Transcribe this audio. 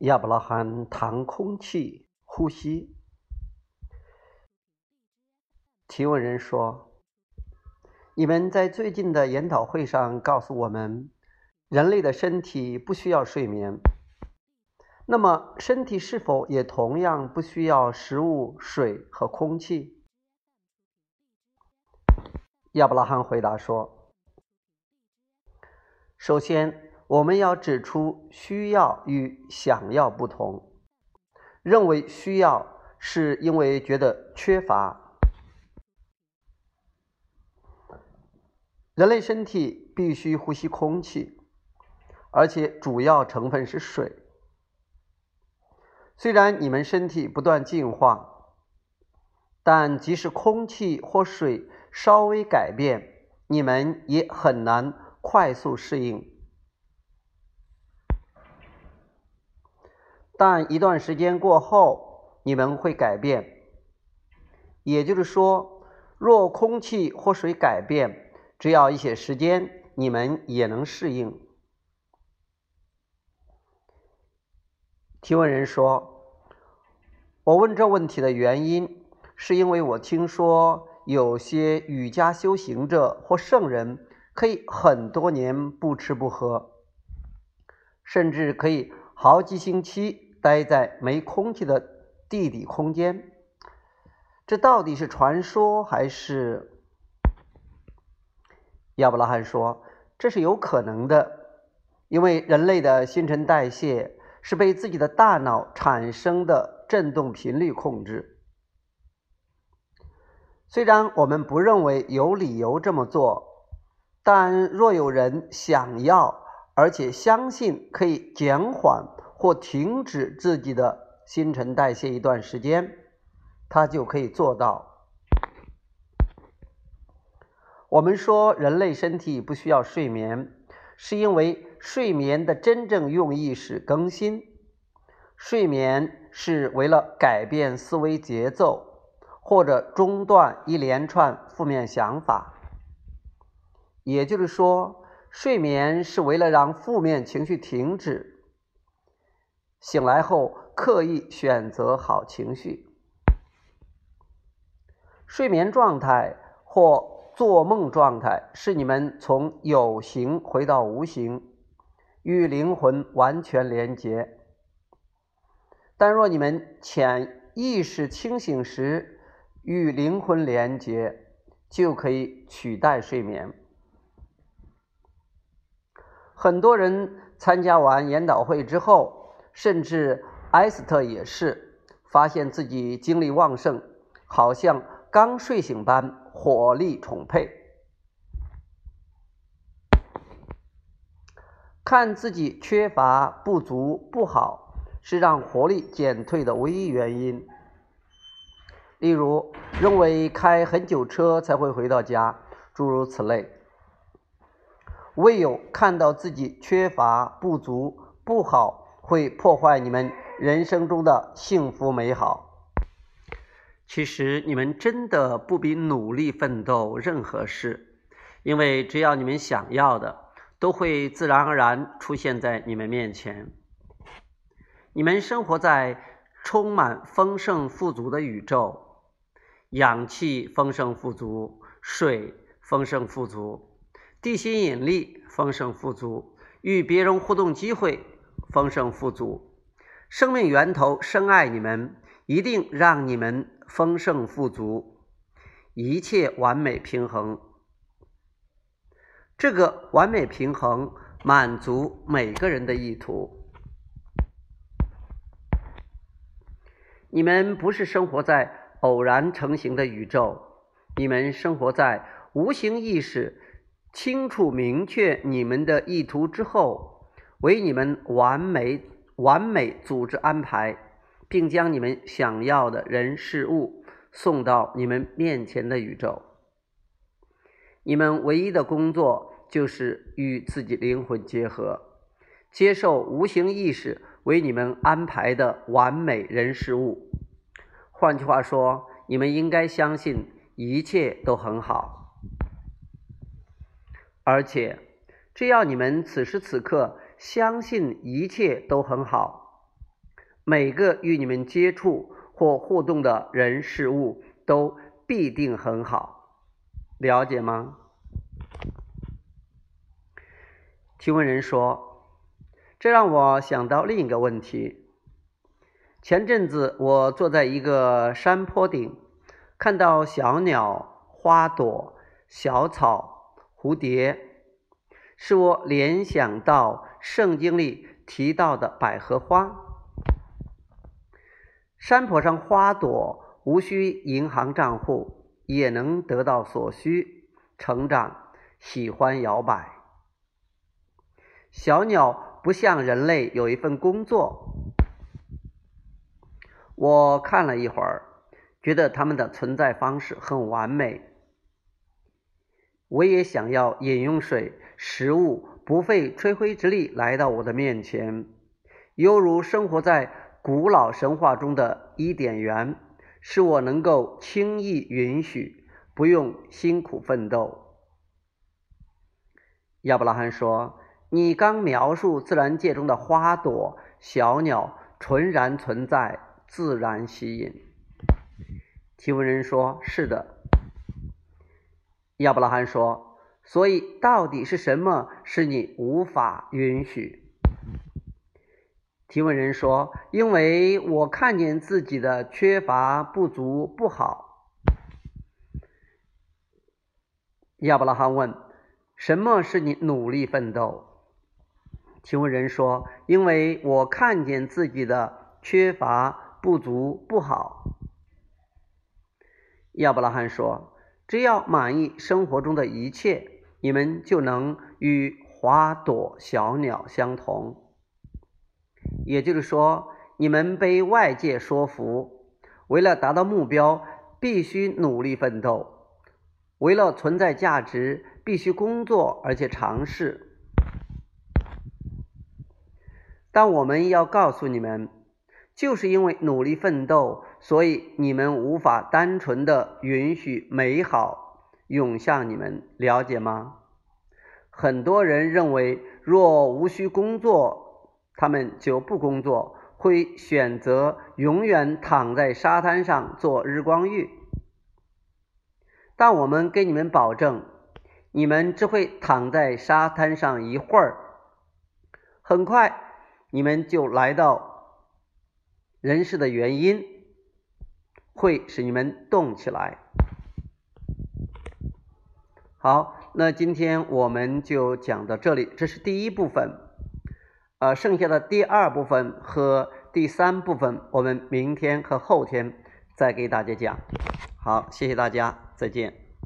亚伯拉罕谈空气呼吸。提问人说：“你们在最近的研讨会上告诉我们，人类的身体不需要睡眠。那么，身体是否也同样不需要食物、水和空气？”亚伯拉罕回答说：“首先。”我们要指出需要与想要不同。认为需要是因为觉得缺乏。人类身体必须呼吸空气，而且主要成分是水。虽然你们身体不断进化，但即使空气或水稍微改变，你们也很难快速适应。但一段时间过后，你们会改变。也就是说，若空气或水改变，只要一些时间，你们也能适应。提问人说：“我问这问题的原因，是因为我听说有些瑜伽修行者或圣人可以很多年不吃不喝，甚至可以好几星期。”待在没空气的地底空间，这到底是传说还是？亚伯拉罕说：“这是有可能的，因为人类的新陈代谢是被自己的大脑产生的振动频率控制。虽然我们不认为有理由这么做，但若有人想要，而且相信可以减缓。”或停止自己的新陈代谢一段时间，他就可以做到。我们说人类身体不需要睡眠，是因为睡眠的真正用意是更新。睡眠是为了改变思维节奏，或者中断一连串负面想法。也就是说，睡眠是为了让负面情绪停止。醒来后，刻意选择好情绪。睡眠状态或做梦状态是你们从有形回到无形，与灵魂完全连接。但若你们潜意识清醒时与灵魂连接，就可以取代睡眠。很多人参加完研讨会之后。甚至埃斯特也是发现自己精力旺盛，好像刚睡醒般活力充沛。看自己缺乏、不足、不好，是让活力减退的唯一原因。例如，认为开很久车才会回到家，诸如此类。唯有看到自己缺乏、不足、不好。会破坏你们人生中的幸福美好。其实你们真的不比努力奋斗任何事，因为只要你们想要的，都会自然而然出现在你们面前。你们生活在充满丰盛富足的宇宙，氧气丰盛富足，水丰盛富足，地心引力丰盛富足，与别人互动机会。丰盛富足，生命源头深爱你们，一定让你们丰盛富足，一切完美平衡。这个完美平衡满足每个人的意图。你们不是生活在偶然成型的宇宙，你们生活在无形意识清楚明确你们的意图之后。为你们完美完美组织安排，并将你们想要的人事物送到你们面前的宇宙。你们唯一的工作就是与自己灵魂结合，接受无形意识为你们安排的完美人事物。换句话说，你们应该相信一切都很好，而且只要你们此时此刻。相信一切都很好，每个与你们接触或互动的人事物都必定很好，了解吗？提问人说：“这让我想到另一个问题。前阵子我坐在一个山坡顶，看到小鸟、花朵、小草、蝴蝶，使我联想到圣经里提到的百合花。”山坡上花朵无需银行账户也能得到所需，成长喜欢摇摆。小鸟不像人类有一份工作。我看了一会儿，觉得它们的存在方式很完美。我也想要饮用水、食物，不费吹灰之力来到我的面前，犹如生活在。古老神话中的伊甸园，使我能够轻易允许，不用辛苦奋斗。亚伯拉罕说：“你刚描述自然界中的花朵、小鸟，纯然存在，自然吸引。”提问人说：“是的。”亚伯拉罕说：“所以，到底是什么使你无法允许？”提问人说：“因为我看见自己的缺乏、不足、不好。”亚伯拉罕问：“什么是你努力奋斗？”提问人说：“因为我看见自己的缺乏、不足、不好。”亚伯拉罕说：“只要满意生活中的一切，你们就能与花朵、小鸟相同。”也就是说，你们被外界说服，为了达到目标必须努力奋斗，为了存在价值必须工作而且尝试。但我们要告诉你们，就是因为努力奋斗，所以你们无法单纯的允许美好涌向你们，了解吗？很多人认为，若无需工作。他们就不工作，会选择永远躺在沙滩上做日光浴。但我们给你们保证，你们只会躺在沙滩上一会儿，很快你们就来到人世的原因，会使你们动起来。好，那今天我们就讲到这里，这是第一部分。呃，剩下的第二部分和第三部分，我们明天和后天再给大家讲。好，谢谢大家，再见。